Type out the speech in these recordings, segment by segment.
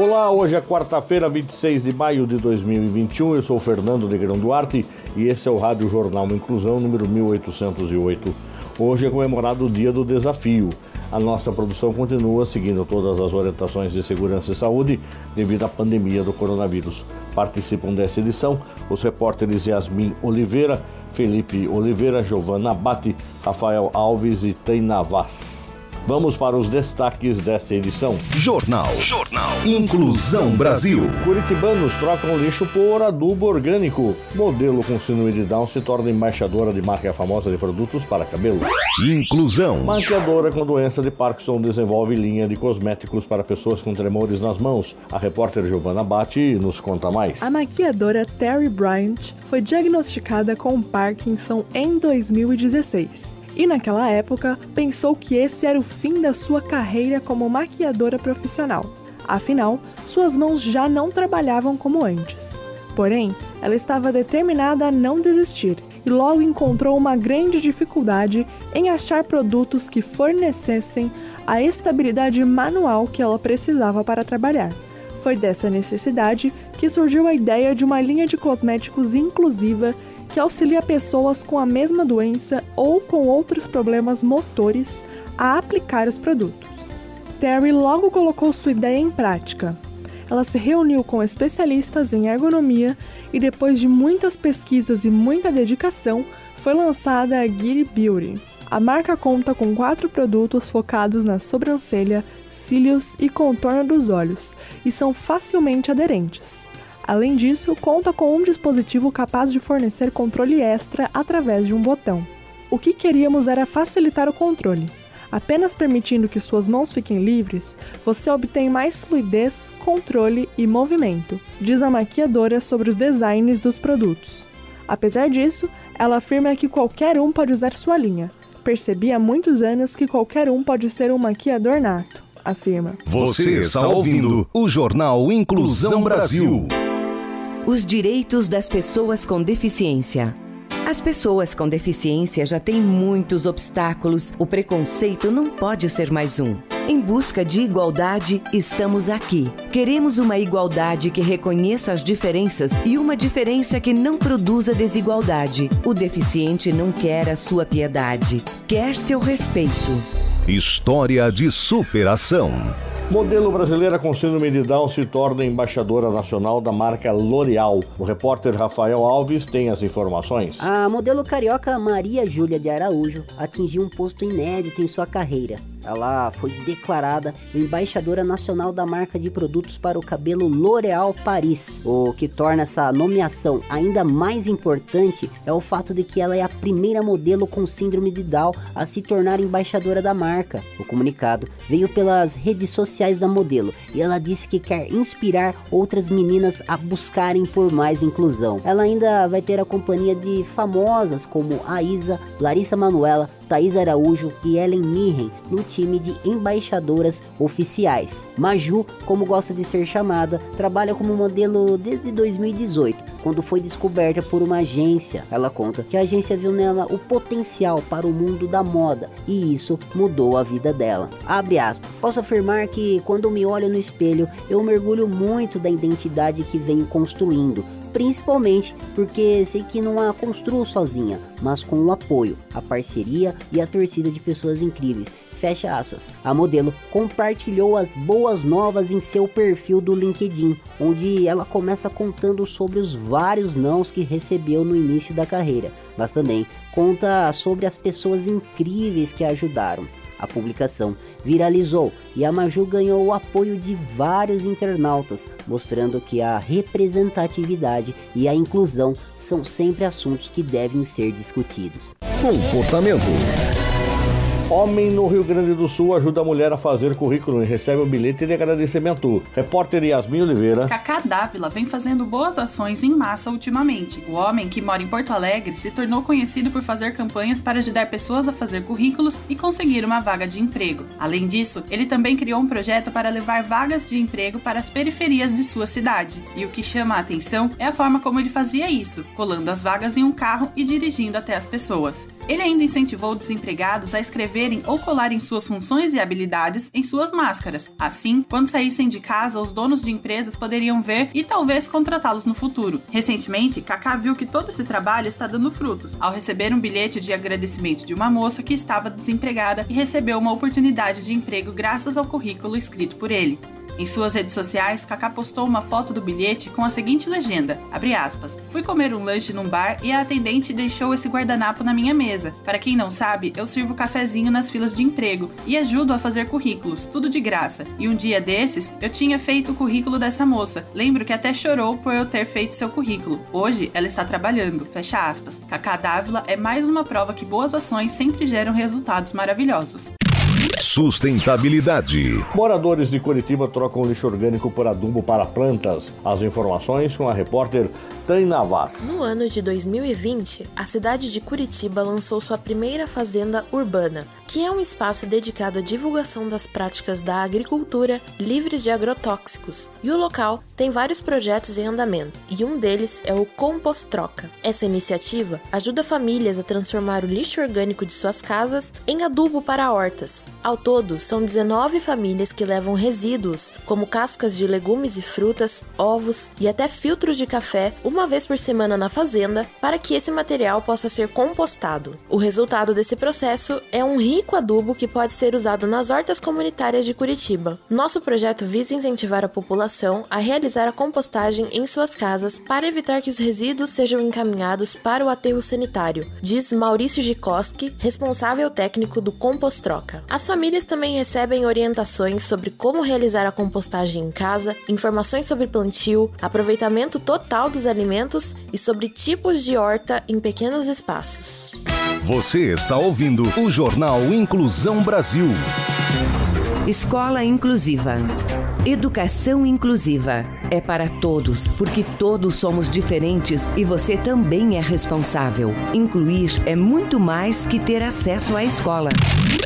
Olá, hoje é quarta-feira, 26 de maio de 2021. Eu sou Fernando Negrão Duarte e esse é o Rádio Jornal Inclusão número 1808. Hoje é comemorado o Dia do Desafio. A nossa produção continua seguindo todas as orientações de segurança e saúde devido à pandemia do coronavírus. Participam dessa edição os repórteres Yasmin Oliveira, Felipe Oliveira, Giovana Abate, Rafael Alves e Taina Vaz. Vamos para os destaques desta edição. Jornal. Jornal. Inclusão Brasil. Curitibanos trocam lixo por adubo orgânico. Modelo com síndrome de Down se torna embaixadora de marca famosa de produtos para cabelo. Inclusão. Maquiadora com doença de Parkinson desenvolve linha de cosméticos para pessoas com tremores nas mãos. A repórter Giovanna Batti nos conta mais. A maquiadora Terry Bryant foi diagnosticada com Parkinson em 2016 e naquela época pensou que esse era o fim da sua carreira como maquiadora profissional. Afinal, suas mãos já não trabalhavam como antes. Porém, ela estava determinada a não desistir e logo encontrou uma grande dificuldade em achar produtos que fornecessem a estabilidade manual que ela precisava para trabalhar. Foi dessa necessidade que surgiu a ideia de uma linha de cosméticos inclusiva que auxilia pessoas com a mesma doença ou com outros problemas motores a aplicar os produtos. Terry logo colocou sua ideia em prática. Ela se reuniu com especialistas em ergonomia e, depois de muitas pesquisas e muita dedicação, foi lançada a Giri Beauty. A marca conta com quatro produtos focados na sobrancelha, cílios e contorno dos olhos e são facilmente aderentes. Além disso, conta com um dispositivo capaz de fornecer controle extra através de um botão. O que queríamos era facilitar o controle. Apenas permitindo que suas mãos fiquem livres, você obtém mais fluidez, controle e movimento, diz a maquiadora sobre os designs dos produtos. Apesar disso, ela afirma que qualquer um pode usar sua linha. Percebi há muitos anos que qualquer um pode ser um maquiador nato, afirma. Você está ouvindo o Jornal Inclusão Brasil os direitos das pessoas com deficiência. As pessoas com deficiência já têm muitos obstáculos, o preconceito não pode ser mais um. Em busca de igualdade, estamos aqui. Queremos uma igualdade que reconheça as diferenças e uma diferença que não produza desigualdade. O deficiente não quer a sua piedade, quer seu respeito. História de superação. Modelo brasileira com síndrome de Down se torna embaixadora nacional da marca L'Oréal. O repórter Rafael Alves tem as informações. A modelo carioca Maria Júlia de Araújo atingiu um posto inédito em sua carreira ela foi declarada embaixadora nacional da marca de produtos para o cabelo L'Oréal Paris. O que torna essa nomeação ainda mais importante é o fato de que ela é a primeira modelo com síndrome de Down a se tornar embaixadora da marca. O comunicado veio pelas redes sociais da modelo e ela disse que quer inspirar outras meninas a buscarem por mais inclusão. Ela ainda vai ter a companhia de famosas como a Isa, Larissa Manuela, Thaís Araújo e Ellen Mirren no time de embaixadoras oficiais. Maju, como gosta de ser chamada, trabalha como modelo desde 2018, quando foi descoberta por uma agência. Ela conta que a agência viu nela o potencial para o mundo da moda e isso mudou a vida dela. Abre aspas. Posso afirmar que quando me olho no espelho, eu mergulho muito da identidade que venho construindo principalmente porque sei que não a construo sozinha, mas com o apoio, a parceria e a torcida de pessoas incríveis. Fecha aspas. A modelo compartilhou as boas novas em seu perfil do LinkedIn, onde ela começa contando sobre os vários nãos que recebeu no início da carreira, mas também conta sobre as pessoas incríveis que a ajudaram. A publicação viralizou e a Maju ganhou o apoio de vários internautas, mostrando que a representatividade e a inclusão são sempre assuntos que devem ser discutidos. Comportamento. Homem no Rio Grande do Sul ajuda a mulher a fazer currículo e recebe um bilhete de agradecimento. Repórter Yasmin Oliveira. Cacá Dávila vem fazendo boas ações em massa ultimamente. O homem, que mora em Porto Alegre, se tornou conhecido por fazer campanhas para ajudar pessoas a fazer currículos e conseguir uma vaga de emprego. Além disso, ele também criou um projeto para levar vagas de emprego para as periferias de sua cidade. E o que chama a atenção é a forma como ele fazia isso, colando as vagas em um carro e dirigindo até as pessoas. Ele ainda incentivou desempregados a escreverem ou colarem suas funções e habilidades em suas máscaras. Assim, quando saíssem de casa, os donos de empresas poderiam ver e talvez contratá-los no futuro. Recentemente, Kaká viu que todo esse trabalho está dando frutos ao receber um bilhete de agradecimento de uma moça que estava desempregada e recebeu uma oportunidade de emprego graças ao currículo escrito por ele. Em suas redes sociais, Kaká postou uma foto do bilhete com a seguinte legenda: aspas, Fui comer um lanche num bar e a atendente deixou esse guardanapo na minha mesa. Para quem não sabe, eu sirvo cafezinho nas filas de emprego e ajudo a fazer currículos, tudo de graça. E um dia desses, eu tinha feito o currículo dessa moça. Lembro que até chorou por eu ter feito seu currículo. Hoje ela está trabalhando. Fecha aspas. Kaká Dávila é mais uma prova que boas ações sempre geram resultados maravilhosos. Sustentabilidade. Moradores de Curitiba trocam lixo orgânico por adubo para plantas. As informações com a repórter Taina Vaz. No ano de 2020, a cidade de Curitiba lançou sua primeira fazenda urbana, que é um espaço dedicado à divulgação das práticas da agricultura livres de agrotóxicos. E o local tem vários projetos em andamento, e um deles é o Compostroca. Essa iniciativa ajuda famílias a transformar o lixo orgânico de suas casas em adubo para hortas. Ao todo, são 19 famílias que levam resíduos, como cascas de legumes e frutas, ovos e até filtros de café, uma vez por semana na fazenda, para que esse material possa ser compostado. O resultado desse processo é um rico adubo que pode ser usado nas hortas comunitárias de Curitiba. Nosso projeto visa incentivar a população a realizar a compostagem em suas casas para evitar que os resíduos sejam encaminhados para o aterro sanitário, diz Maurício Gikoski, responsável técnico do Compostroca. As famílias também recebem orientações sobre como realizar a compostagem em casa, informações sobre plantio, aproveitamento total dos alimentos e sobre tipos de horta em pequenos espaços. Você está ouvindo o Jornal Inclusão Brasil. Escola Inclusiva. Educação inclusiva é para todos, porque todos somos diferentes e você também é responsável. Incluir é muito mais que ter acesso à escola.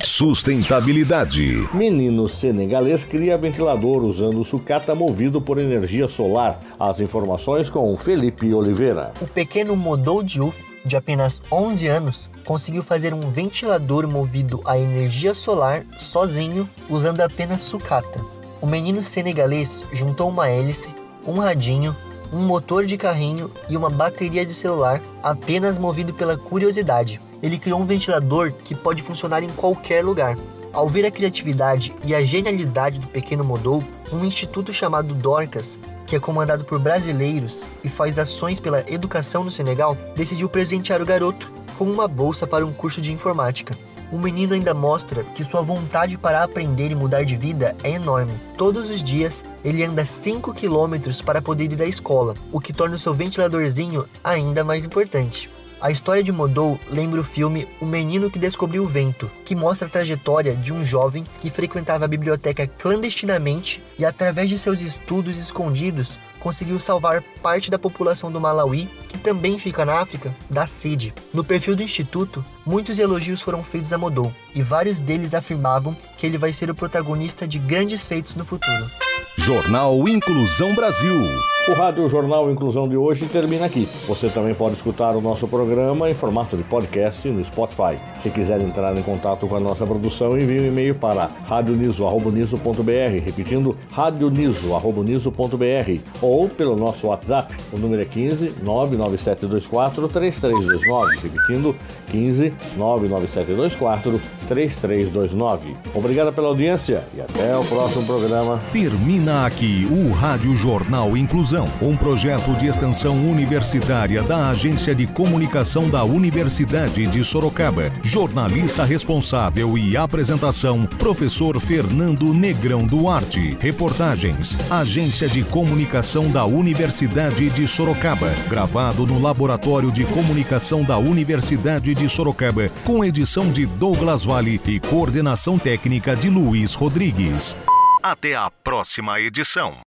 Sustentabilidade. Menino senegalês cria ventilador usando sucata movido por energia solar. As informações com Felipe Oliveira. O pequeno Modou Diouf, de apenas 11 anos, conseguiu fazer um ventilador movido a energia solar sozinho usando apenas sucata. O menino senegalês juntou uma hélice, um radinho, um motor de carrinho e uma bateria de celular apenas movido pela curiosidade. Ele criou um ventilador que pode funcionar em qualquer lugar. Ao ver a criatividade e a genialidade do pequeno Modou, um instituto chamado Dorcas, que é comandado por brasileiros e faz ações pela educação no Senegal, decidiu presentear o garoto com uma bolsa para um curso de informática. O menino ainda mostra que sua vontade para aprender e mudar de vida é enorme. Todos os dias, ele anda 5 quilômetros para poder ir à escola, o que torna o seu ventiladorzinho ainda mais importante. A história de Modou lembra o filme O Menino que Descobriu o Vento, que mostra a trajetória de um jovem que frequentava a biblioteca clandestinamente e, através de seus estudos escondidos, conseguiu salvar parte da população do Malawi, que também fica na África, da sede. No perfil do instituto, muitos elogios foram feitos a Modou, e vários deles afirmavam que ele vai ser o protagonista de grandes feitos no futuro. Jornal Inclusão Brasil. O Rádio Jornal Inclusão de hoje termina aqui. Você também pode escutar o nosso programa em formato de podcast no Spotify. Se quiser entrar em contato com a nossa produção, envie um e-mail para radioniso.br, repetindo radioniso.br ou pelo nosso WhatsApp. O número é 15 99724 3329, repetindo 15 99724 3329. Obrigado pela audiência e até o próximo programa. Termina aqui o Rádio Jornal Inclusão, um projeto de extensão universitária da Agência de Comunicação da Universidade de Sorocaba. Jornalista responsável e apresentação, professor Fernando Negrão Duarte. Reportagens, Agência de Comunicação da Universidade de Sorocaba. Gravado no Laboratório de Comunicação da Universidade de Sorocaba, com edição de Douglas Vale e coordenação técnica de Luiz Rodrigues. Até a próxima edição.